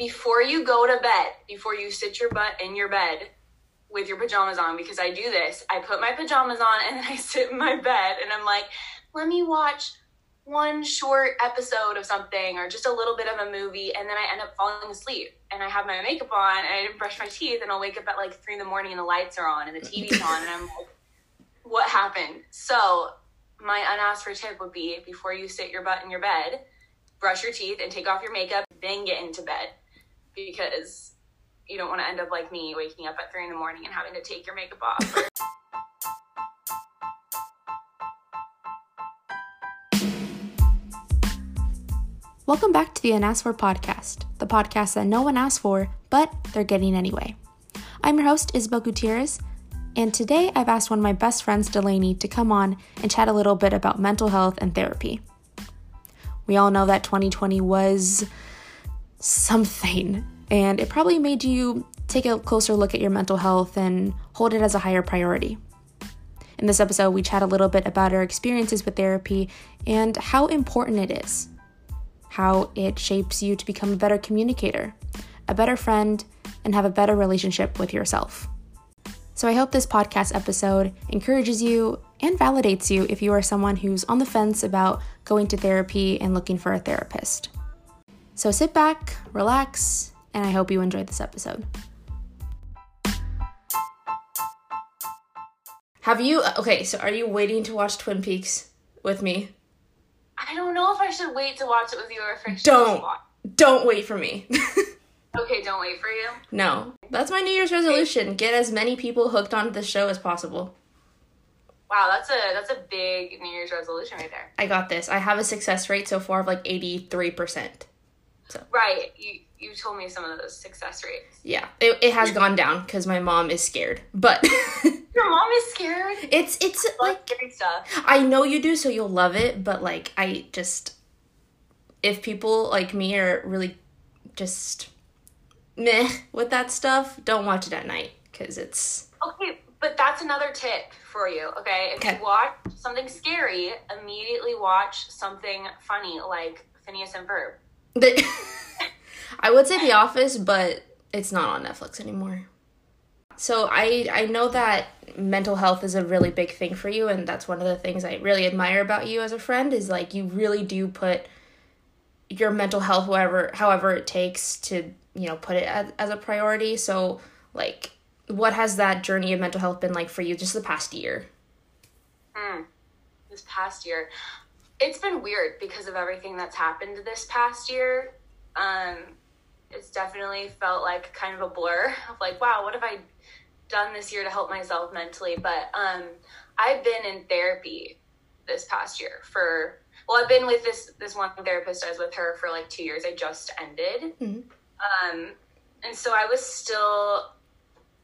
before you go to bed, before you sit your butt in your bed with your pajamas on, because I do this, I put my pajamas on and then I sit in my bed and I'm like, let me watch one short episode of something or just a little bit of a movie and then I end up falling asleep and I have my makeup on and I didn't brush my teeth and I'll wake up at like three in the morning and the lights are on and the TV's on and I'm like, what happened? So my unasked for tip would be before you sit your butt in your bed, brush your teeth and take off your makeup, then get into bed because you don't want to end up like me waking up at three in the morning and having to take your makeup off. Welcome back to the Unasked For podcast, the podcast that no one asked for, but they're getting anyway. I'm your host, Isabel Gutierrez, and today I've asked one of my best friends, Delaney, to come on and chat a little bit about mental health and therapy. We all know that 2020 was something, and it probably made you take a closer look at your mental health and hold it as a higher priority. In this episode, we chat a little bit about our experiences with therapy and how important it is how it shapes you to become a better communicator, a better friend, and have a better relationship with yourself. So I hope this podcast episode encourages you and validates you if you are someone who's on the fence about going to therapy and looking for a therapist. So sit back, relax, and I hope you enjoyed this episode. Have you, okay, so are you waiting to watch Twin Peaks with me? I don't know if I should wait to watch it with you or if I should Don't. watch. Don't wait for me. Okay, don't wait for you. no, that's my New Year's resolution. Get as many people hooked onto the show as possible. Wow, that's a that's a big New Year's resolution right there. I got this. I have a success rate so far of like 83%. Right. You you told me some of those success rates. Yeah, it, it has gone down because my mom is scared. But Your mom is scared. it's it's Like like scary stuff. I know you do, so you'll love it. But like I just, if people like me are really just meh with that stuff, don't watch it at night because it's Okay, but that's another tip for you. Okay, if Okay. you watch something scary, immediately watch something funny like Phineas and Ferb. the, I would say The Office, but it's not on Netflix anymore. So I I know that mental health is a really big thing for you, and that's one of the things I really admire about you as a friend is like you really do put your mental health however however it takes to you know put it as, as a priority. So like, what has that journey of mental health been like for you just the past year? Mm, this past year, it's been weird because of everything that's happened this past year. Um, it's definitely felt like kind of a blur of like, wow, what have I done this year to help myself mentally? But um, I've been in therapy this past year for well, I've been with this this one therapist. I was with her for like two years. I just ended, Mhm. um, and so I was still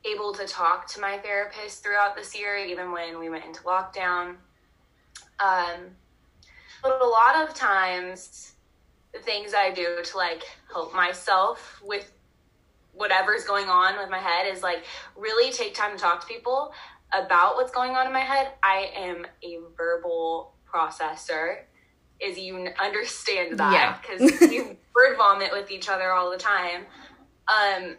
able to talk to my therapist throughout this year, even when we went into lockdown. Um, but a lot of times, things I do to like help myself with whatever's going on with my head is like really take time to talk to people about what's going on in my head. I am a verbal processor. Is you understand that Yeah. because we word vomit with each other all the time. Um,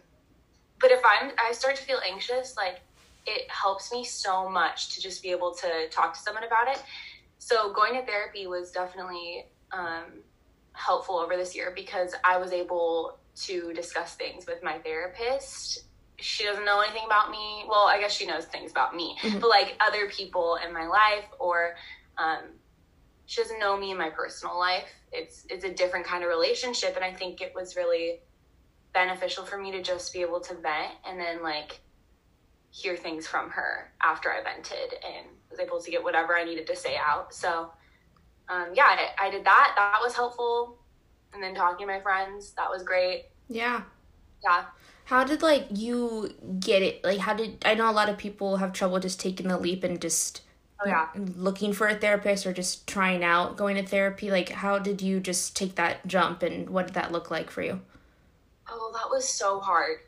but if I'm I start to feel anxious, like it helps me so much to just be able to talk to someone about it. So going to therapy was definitely um, helpful over this year because I was able to discuss things with my therapist. She doesn't know anything about me. Well, I guess she knows things about me, Mhm. but like other people in my life, or um, she doesn't know me in my personal life. It's it's a different kind of relationship, and I think it was really beneficial for me to just be able to vent and then like hear things from her after I vented and was able to get whatever I needed to say out. So, um, yeah, I, I did that. That was helpful. And then talking to my friends, that was great. Yeah. Yeah. How did like you get it? Like how did I know a lot of people have trouble just taking the leap and just Oh, yeah. looking for a therapist or just trying out going to therapy? Like how did you just take that jump and what did that look like for you? Oh, that was so hard.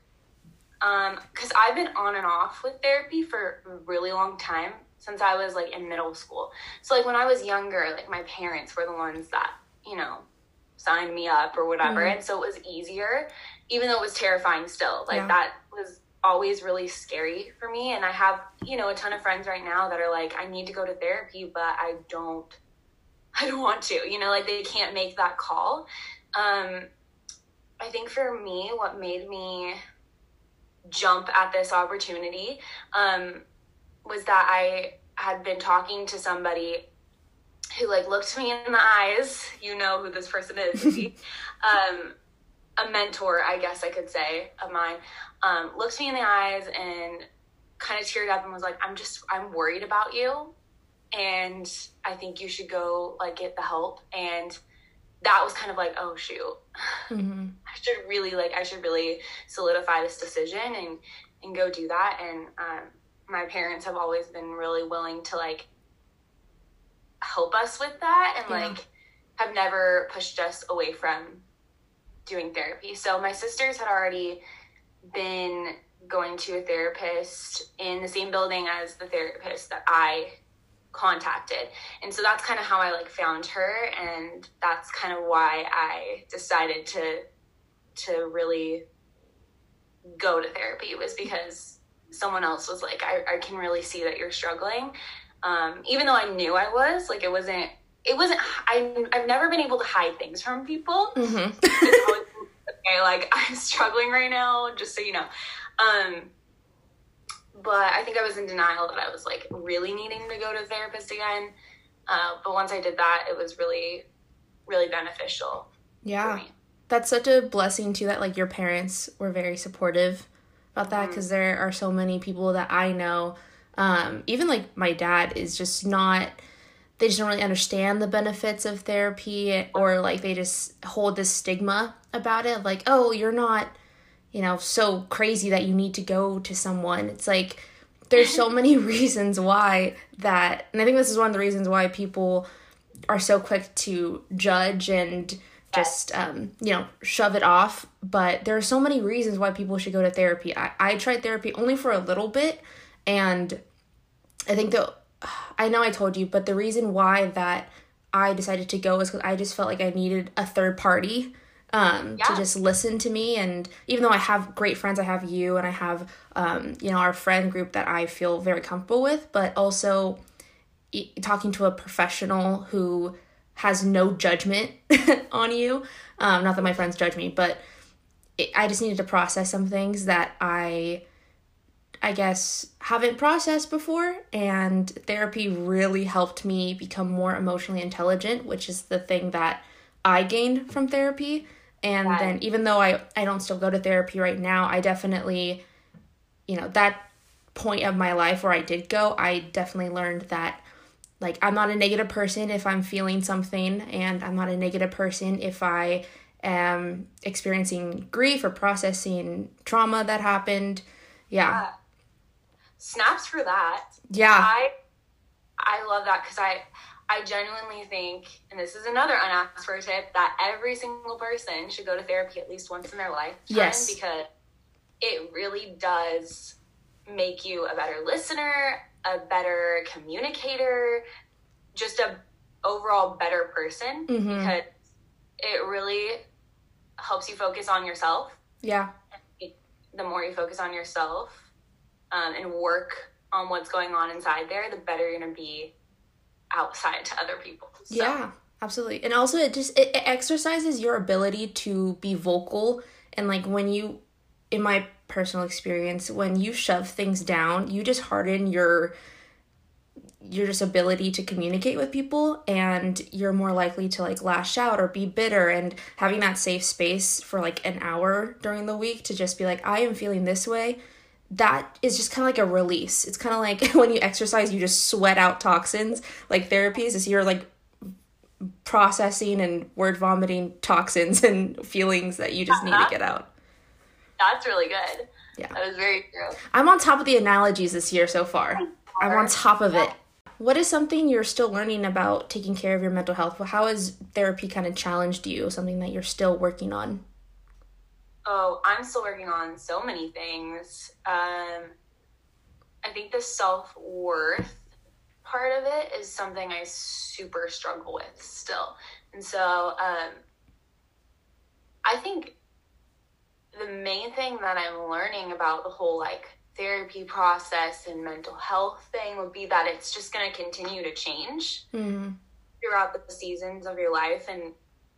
Um, cause I've been on and off with therapy for a really long time since I was like in middle school. So like when I was younger, like my parents were the ones that, you know, signed me up or whatever. Mhm. And so it was easier, even though it was terrifying still. Like Yeah. that was always really scary for me. And I have, you know, a ton of friends right now that are like, I need to go to therapy, but I don't, I don't want to, you know, like they can't make that call. Um, I think for me, what made me jump at this opportunity um, was that I had been talking to somebody who like looked me in the eyes. You know who this person is. Um, a mentor, I guess I could say, of mine, um, looked me in the eyes and kind of teared up and was like, "I'm just, I'm worried about you, and I think you should go like get the help." And that was kind of like, "Oh shoot, hmm I should really like, I should really solidify this decision and and go do that." And um, my parents have always been really willing to like help us with that and Yeah. like have never pushed us away from doing therapy. So my sisters had already been going to a therapist in the same building as the therapist that I contacted. And so that's kind of how I like found her and that's kind of why I decided to to really go to therapy was because someone else was like I, I can really see that you're struggling um, even though I knew I was like it wasn't it wasn't I, I've never been able to hide things from people hmm always, okay, like I'm struggling right now, just so you know. Um, but I think I was in denial that I was like really needing to go to a therapist again. Uh, but once I did that, it was really, really beneficial for Yeah. me. That's such a blessing too that like your parents were very supportive about that because there are so many people that I know, um, even like my dad is just not. They just don't really understand the benefits of therapy, or like they just hold this stigma about it, like, oh, you're not, you know, so crazy that you need to go to someone. It's like there's so many reasons why that, and I think this is one of the reasons why people are so quick to judge and just um, you know shove it off. But there are so many reasons why people should go to therapy. I, I tried therapy only for a little bit and i think that i know i told you but the reason why that i decided to go is because i just felt like i needed a third party um, to just listen to me. And even though i have great friends i have you and i have um, you know our friend group that i feel very comfortable with but also e- talking to a professional who has no judgment on you. Um, not that my friends judge me, but it, I just needed to process some things that I, I guess, haven't processed before. And therapy really helped me become more emotionally intelligent, which is the thing that I gained from therapy. And then, even though I, I don't still go to therapy right now, I definitely, you know, that point of my life where I did go, I definitely learned that like I'm not a negative person if I'm feeling something and I'm not a negative person if I am experiencing grief or processing trauma that happened. Yeah. Snaps for that. Yeah. I I love that because I I genuinely think, and this is another unasked for tip, that every single person should go to therapy at least once in their life. Yes. because it really does make you a better listener, a better communicator, just a overall better person Mhm. because it really helps you focus on yourself Yeah. the more you focus on yourself um, and work on what's going on inside there, the better you're gonna be outside to other people. So, Yeah. Absolutely. And also it just it, it exercises your ability to be vocal and like when you in my personal experience when you shove things down, you just harden your your just ability to communicate with people and you're more likely to like lash out or be bitter and having that safe space for like an hour during the week to just be like I am feeling this way that is just kind of like a release. It's kind of like when you exercise you just sweat out toxins. Like therapy is you're like processing and word vomiting toxins and feelings that you just need to uh-huh. get out. That's really good. Yeah. that was very true. I'm on top of the analogies this year so far. I'm on top of it. What is something you're still learning about taking care of your mental health? How has therapy kind of challenged you? Something that you're still working on? Oh, I'm still working on so many things. Um, I think the self worth part of it is something I super struggle with still. And so, um, I think the main thing that I'm learning about the whole like therapy process and mental health thing would be that it's just going to continue to change Mm-hmm. throughout the seasons of your life and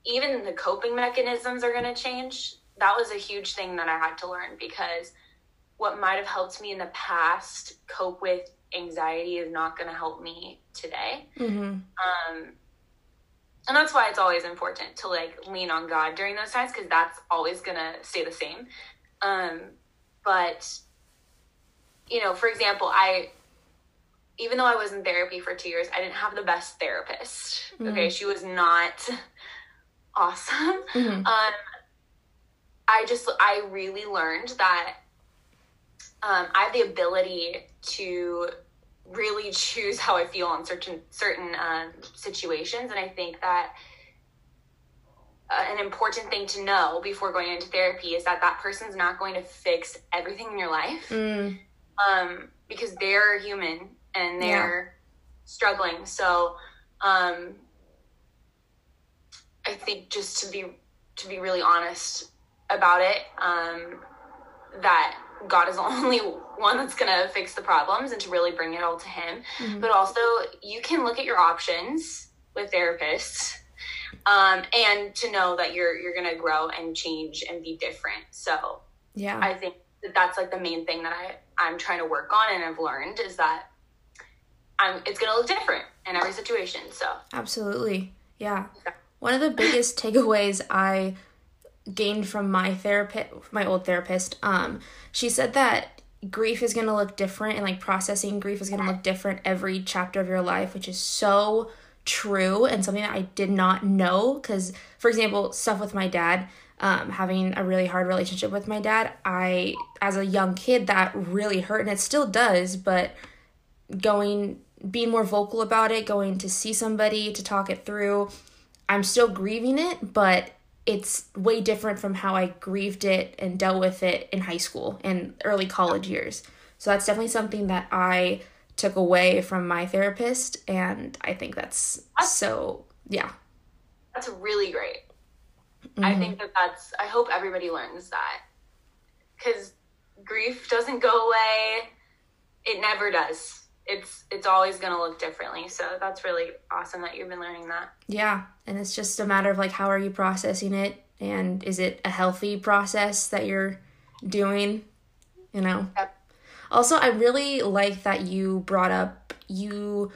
even the coping mechanisms are going to change that was a huge thing that i had to learn because what might have helped me in the past cope with anxiety is not going to help me today Mm-hmm. um and that's why it's always important to like lean on god during those times because that's always going to stay the same. Um but you know for example i even though i was in therapy for two years i didn't have the best therapist. Okay she was not awesome. Mm-hmm. um, I just I really learned that um, I have the ability to really choose how I feel on certain certain um, situations, and I think that uh, an important thing to know before going into therapy is that that person's not going to fix everything in your life Mm. um, because they're human and they're struggling. So um, I think just to be to be really honest about it, um, that God is the only one that's gonna fix the problems and to really bring it all to Him. Mhm. But also, you can look at your options with therapists. Um, and to know that you're you're gonna grow and change and be different. So Yeah. I think that that's like the main thing that I I'm trying to work on and I've learned is that I'm it's gonna look different in every situation. So Absolutely. Yeah. One of the biggest takeaways I gained from my therapist, my old therapist, um, she said that grief is going to look different and like processing grief is going to look different every chapter of your life, which is so true and something that I did not know. Because, for example, stuff with my dad, um, having a really hard relationship with my dad, I, as a young kid, that really hurt and it still does, but going being more vocal about it, going to see somebody to talk it through. I'm still grieving it, but it's way different from how I grieved it and dealt with it in high school and early college years. So that's definitely something that I took away from my therapist and I think that's so yeah. that's really great. I Mhm. think that that's I hope everybody learns that because grief doesn't go away. It never does. It's it's always gonna look differently. So that's really awesome that you've been learning that. Yeah, and it's just a matter of like how are you processing it and is it a healthy process that you're doing, you know? Yep. Also, I really like that you brought up you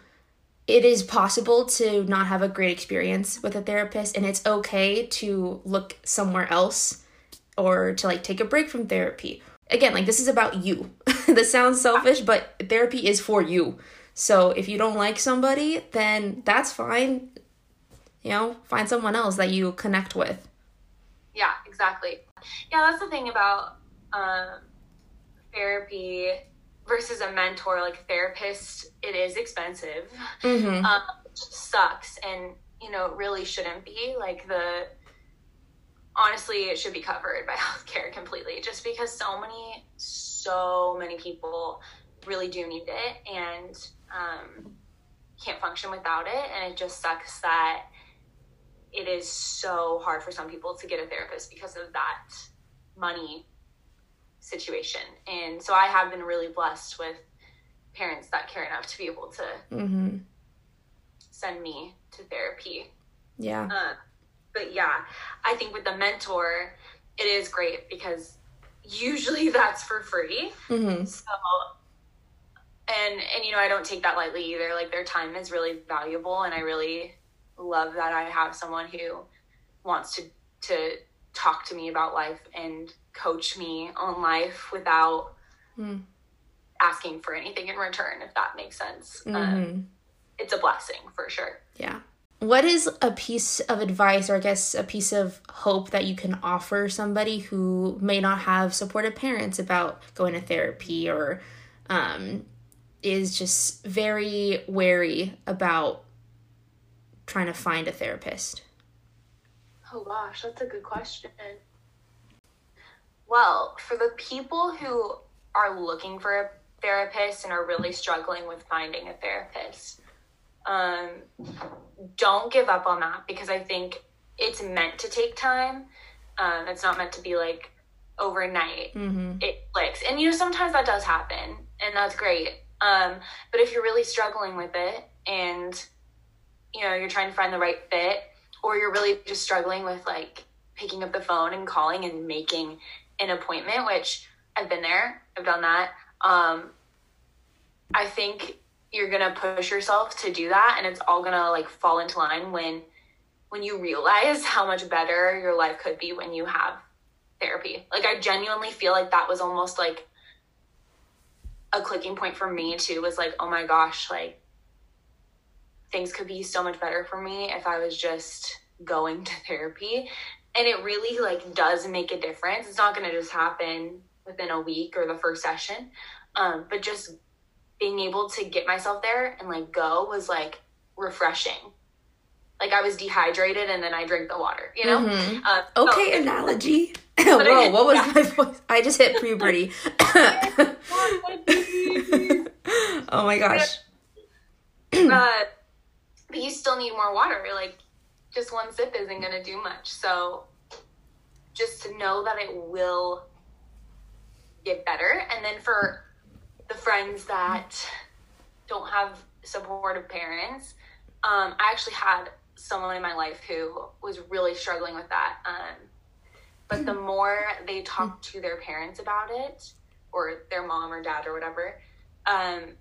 it is possible to not have a great experience with a therapist and it's okay to look somewhere else or to like take a break from therapy. Again, like this is about you. this sounds selfish, but therapy is for you. So if you don't like somebody, then that's fine. You know, find someone else that you connect with. Yeah, exactly. Yeah, that's the thing about um, therapy versus a mentor. Like a therapist, it is expensive. Mm-hmm. um, sucks and you know it really shouldn't be like the honestly it should be covered by healthcare completely just because so many so many people really do need it and um, can't function without it and it just sucks that it is so hard for some people to get a therapist because of that money situation and so i have been really blessed with parents that care enough to be able to Mm-hmm. send me to therapy. Yeah. Uh, but yeah, I think with the mentor, it is great because usually that's for free. Mm-hmm. So, and and you know, I don't take that lightly either. Like their time is really valuable, and I really love that I have someone who wants to to talk to me about life and coach me on life without Mm. asking for anything in return. If that makes sense, um, Mm-hmm. it's a blessing for sure. Yeah. What is a piece of advice, or I guess a piece of hope that you can offer somebody who may not have supportive parents about going to therapy or um, is just very wary about trying to find a therapist? Oh gosh, that's a good question. Well, for the people who are looking for a therapist and are really struggling with finding a therapist, um, don't give up on that because I think it's meant to take time. Um, it's not meant to be like overnight. Mm-hmm. It clicks, and you know sometimes that does happen, and that's great. Um, but if you're really struggling with it, and you know you're trying to find the right fit, or you're really just struggling with like picking up the phone and calling and making an appointment, which I've been there, I've done that. Um, I think you're gonna push yourself to do that, and it's all gonna like fall into line when when you realize how much better your life could be when you have therapy. Like I genuinely feel like that was almost like a clicking point for me too was like, oh my gosh, like things could be so much better for me if I was just going to therapy. And it really like does make a difference. It's not going to just happen within a week or the first session. Um, but just being able to get myself there and like go was like refreshing. Like I was dehydrated and then I drank the water, you know? Mhm. Uh, Okay, so- analogy. Whoa, what was yeah. my voice? I just hit puberty. oh my gosh. uh, but you still need more water. Like, just one sip isn't going to do much. So, just to know that it will get better. And then for the friends that don't have supportive parents, um, I actually had someone in my life who was really struggling with that. Um, but the more they talked to their parents about it, or their mom or dad or whatever, um,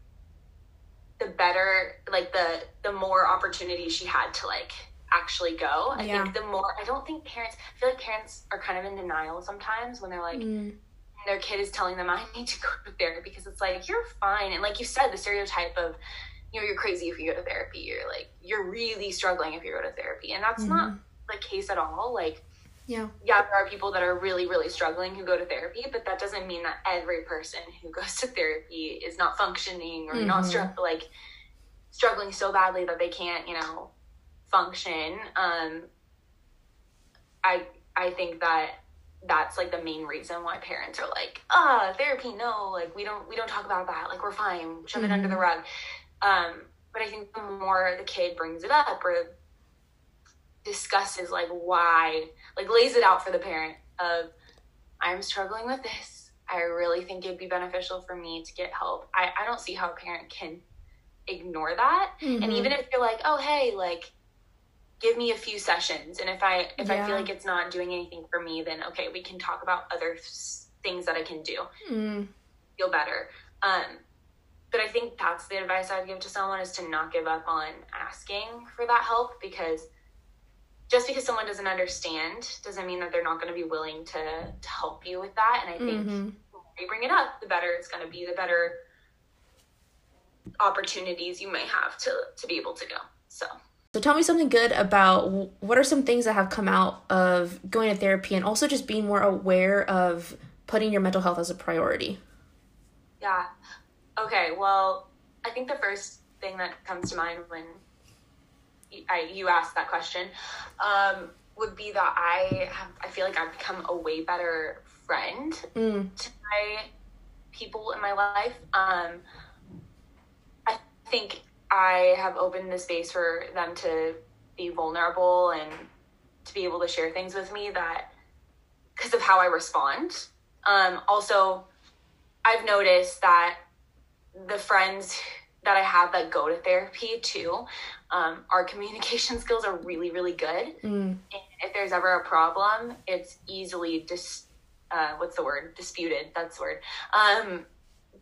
the better like the the more opportunity she had to like actually go i Yeah. think the more i don't think parents i feel like parents are kind of in denial sometimes when they're like Mm, their kid is telling them i need to go to therapy because it's like you're fine and like you said the stereotype of you know you're crazy if you go to therapy you're like you're really struggling if you go to therapy and that's not Mhm. the case at all like Yeah. yeah, there are people that are really, really struggling who go to therapy, but that doesn't mean that every person who goes to therapy is not functioning or not Mhm. stru- like struggling so badly that they can't, you know, function. Um, I I think that that's like the main reason why parents are like, ah, therapy, no, like we don't we don't talk about that, like we're fine, shove it under the rug. Um, but I think the more the kid brings it up or discusses like why like lays it out for the parent of i'm struggling with this i really think it'd be beneficial for me to get help i, I don't see how a parent can ignore that and Mhm. even if you're like oh hey like give me a few sessions and if i if i feel like it's not doing anything for me then okay we can talk about other things that i can do Mm, feel better. Um, but I think that's the advice I'd give to someone is to not give up on asking for that help because just because someone doesn't understand doesn't mean that they're not going to be willing to, to help you with that. And I think mhm. the more you bring it up, the better it's going to be, the better opportunities you may have to, to be able to go. So. So tell me something good about what are some things that have come out of going to therapy and also just being more aware of putting your mental health as a priority. Yeah. Okay. Well, I think the first thing that comes to mind when you, I, you asked that question um, would be that I have, I feel like I've become a way better friend Mm, to my people in my life. Um, I think I have opened the space for them to be vulnerable and to be able to share things with me that because of how I respond. Um, also, I've noticed that the friends that I have that go to therapy too, um, our communication skills are really, really good mm, if there's ever a problem, it's easily dis uh, what's the word disputed. That's the word. Um,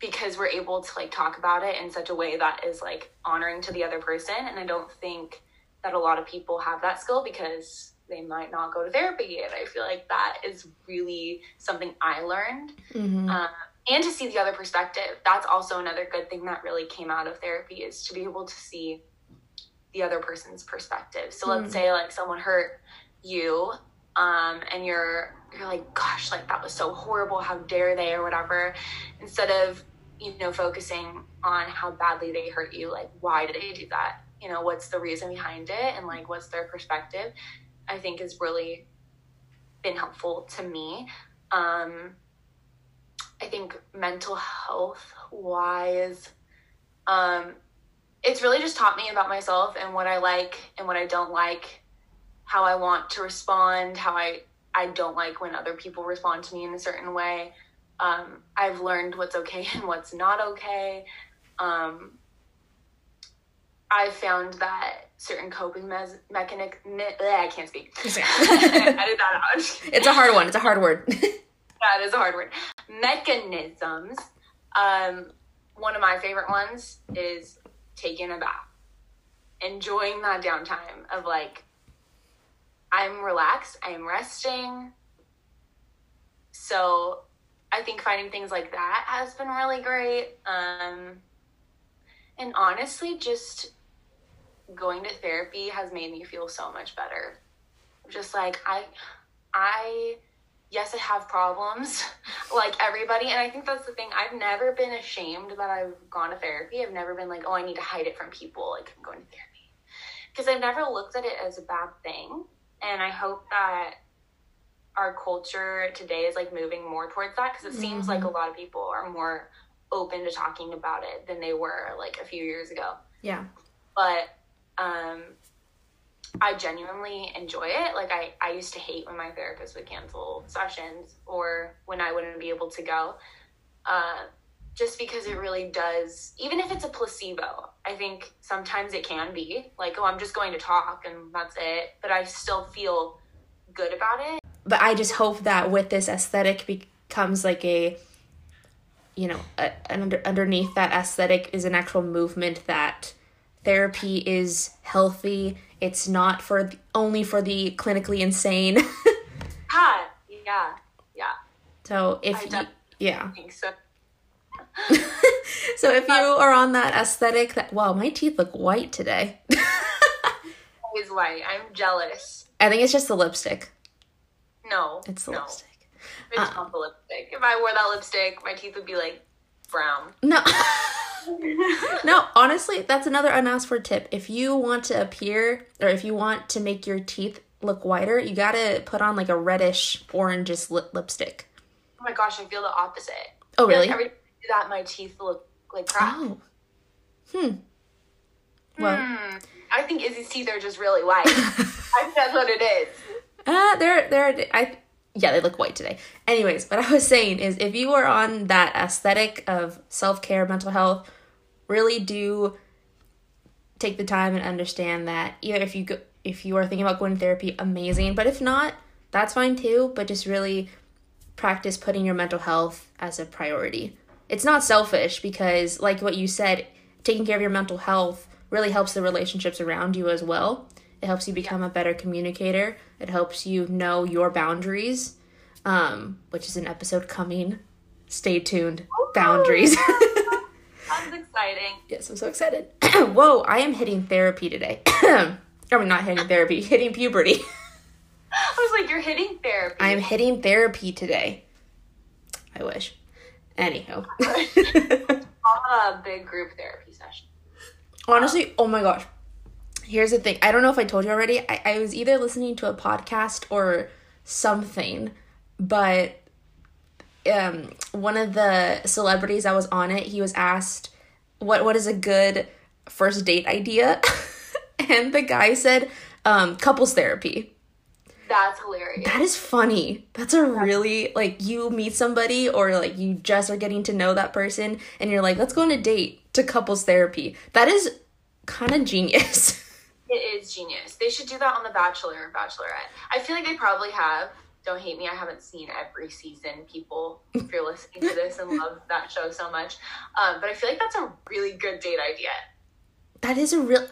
because we're able to like talk about it in such a way that is like honoring to the other person, and I don't think that a lot of people have that skill because they might not go to therapy, and I feel like that is really something I learned mhm. um, and to see the other perspective. That's also another good thing that really came out of therapy is to be able to see the other person's perspective. So let's Mm. say like someone hurt you, um, and you're you're like, gosh, like that was so horrible. How dare they or whatever. Instead of you know focusing on how badly they hurt you, like why did they do that? You know, what's the reason behind it, and like what's their perspective. I think has really been helpful to me. Um, I think mental health wise, um, it's really just taught me about myself and what I like and what I don't like, how I want to respond, how I I don't like when other people respond to me in a certain way. Um, I've learned what's okay and what's not okay. Um, I've found that certain coping mes- mechanic. Me- I can't speak. Edit that out. It's a hard one. It's a hard word. that is a hard word. Mechanisms. Um, one of my favorite ones is taking a bath, enjoying that downtime of like, I'm relaxed, I'm resting. So I think finding things like that has been really great. Um, and honestly, just going to therapy has made me feel so much better. Just like I, I, yes, I have problems like everybody. And I think that's the thing. I've never been ashamed that I've gone to therapy. I've never been like, oh, I need to hide it from people. Like I'm going to therapy. Because I've never looked at it as a bad thing. And I hope that our culture today is like moving more towards that because it mm-hmm. seems like a lot of people are more open to talking about it than they were like a few years ago. Yeah. But um I genuinely enjoy it. Like I, I used to hate when my therapist would cancel sessions or when I wouldn't be able to go. Uh, just because it really does, even if it's a placebo, I think sometimes it can be like, oh, I'm just going to talk and that's it. But I still feel good about it. But I just hope that with this aesthetic becomes like a, you know, a, an under, underneath that aesthetic is an actual movement that therapy is healthy. It's not for the, only for the clinically insane. yeah, yeah, yeah. So if you, yeah. so. so if you are on that aesthetic that wow, my teeth look white today. Always white. I'm jealous. I think it's just the lipstick. No. It's the no. lipstick. It's uh, not the lipstick. If I wore that lipstick, my teeth would be like brown. No. no, honestly, that's another unasked for tip. If you want to appear or if you want to make your teeth look whiter, you gotta put on like a reddish orangish lip- lipstick. Oh my gosh, I feel the opposite. Oh really? Like every time I do that, my teeth look like crap. Oh. Hmm. Well, hmm. I think Izzy's teeth are just really white. I think that's what it is. Uh, they're they're I yeah, they look white today. Anyways, what I was saying is if you are on that aesthetic of self care, mental health, really do take the time and understand that either if you go, if you are thinking about going to therapy, amazing. But if not, that's fine too. But just really practice putting your mental health as a priority. It's not selfish because, like what you said, taking care of your mental health really helps the relationships around you as well. It helps you become a better communicator. It helps you know your boundaries, um, which is an episode coming. Stay tuned. Ooh. Boundaries. That's exciting. Yes, I'm so excited. Whoa, I am hitting therapy today. I mean, not hitting therapy, hitting puberty. I was like, you're hitting therapy. I'm hitting therapy today. I wish. Anyhow. a big group therapy session. Honestly, oh my gosh here's the thing. I don't know if I told you already. I, I was either listening to a podcast or something, but um, one of the celebrities that was on it, he was asked, "What what is a good first date idea?" and the guy said, um, "Couples therapy." That's hilarious. That is funny. That's a really like you meet somebody or like you just are getting to know that person and you're like, let's go on a date to couples therapy. That is kind of genius. It is genius. They should do that on The Bachelor or Bachelorette. I feel like they probably have. Don't hate me. I haven't seen every season. People, if you're listening to this and love that show so much, um, but I feel like that's a really good date idea. That is a real.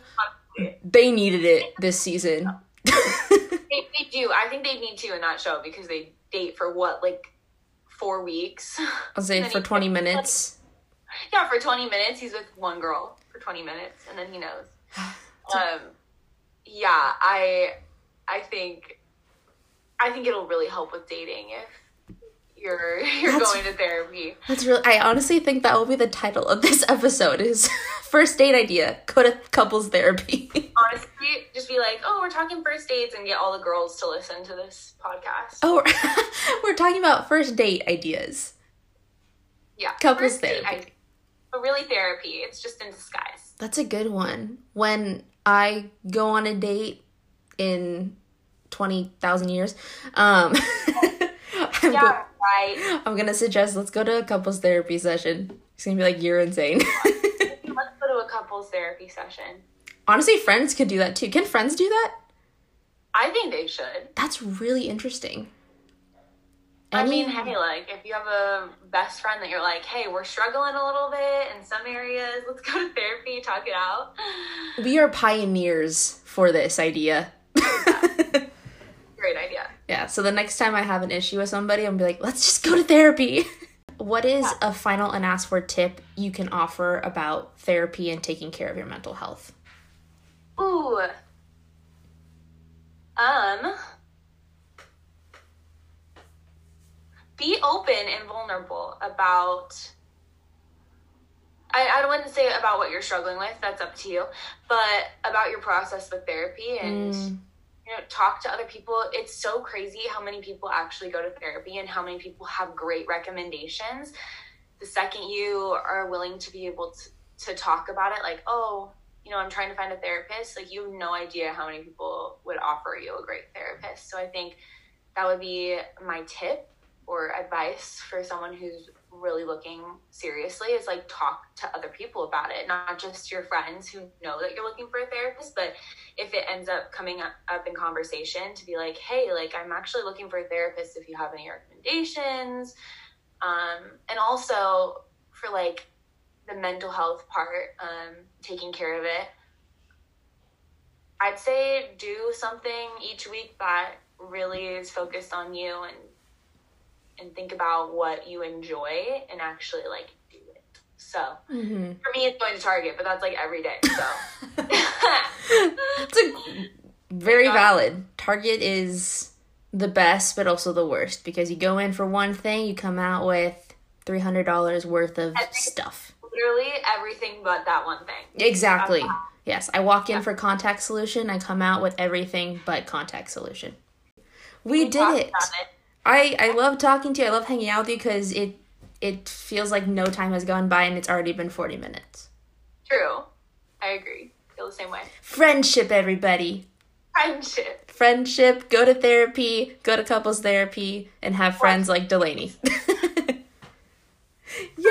They needed it this season. they, they do. I think they need to in that show because they date for what, like four weeks. I'll say for twenty minutes. Yeah, for twenty minutes, he's with one girl for twenty minutes, and then he knows. Um, yeah, I I think I think it'll really help with dating if you're you're that's, going to therapy. That's really I honestly think that will be the title of this episode is first date idea. Go to couples therapy. Honestly, just be like, oh, we're talking first dates and get all the girls to listen to this podcast. Oh, we're talking about first date ideas. Yeah. Couples therapy. but really therapy. It's just in disguise. That's a good one. When I go on a date in 20,000 years. Um, I'm, Yeah, go- right. I'm gonna suggest let's go to a couples therapy session. It's gonna be like, you're insane. Let's go to a couples therapy session. Honestly, friends could do that too. Can friends do that? I think they should. That's really interesting. I mean, hey, like if you have a best friend that you're like, hey, we're struggling a little bit in some areas, let's go to therapy, talk it out. we are pioneers for this idea. Great idea. Yeah, so the next time I have an issue with somebody, I'm gonna be like, let's just go to therapy. what is a final and unasked for tip you can offer about therapy and taking care of your mental health? Ooh. Um. Be open and vulnerable about. I, I wouldn't say about what you're struggling with, that's up to you, but about your process with therapy and Mm, you know talk to other people. It's so crazy how many people actually go to therapy and how many people have great recommendations. The second you are willing to be able to, to talk about it like oh you know i'm trying to find a therapist like you have no idea how many people would offer you a great therapist. So i think that would be my tip or advice for someone who's really looking seriously is like talk to other people about it not just your friends who know that you're looking for a therapist but if it ends up coming up, up in conversation to be like hey like i'm actually looking for a therapist if you have any recommendations. Um, and also for like the mental health part um, taking care of it i'd say do something each week that really is focused on you and and think about what you enjoy and actually like do it so mhm. for me it's going to target but that's like every day so It's a very valid. Target is the best, but also the worst because you go in for one thing, you come out with three hundred dollars worth of stuff. literally everything but that one thing. Exactly. Yes, I walk in for contact solution. I come out with everything but contact solution. We did talked it. I I love talking to you. I love hanging out with you because it it feels like no time has gone by and it's already been forty minutes. True, I agree. Feel the same way. Friendship, everybody. Friendship. Friendship. Go to therapy. Go to couples therapy and have friends what? like Delaney. yeah.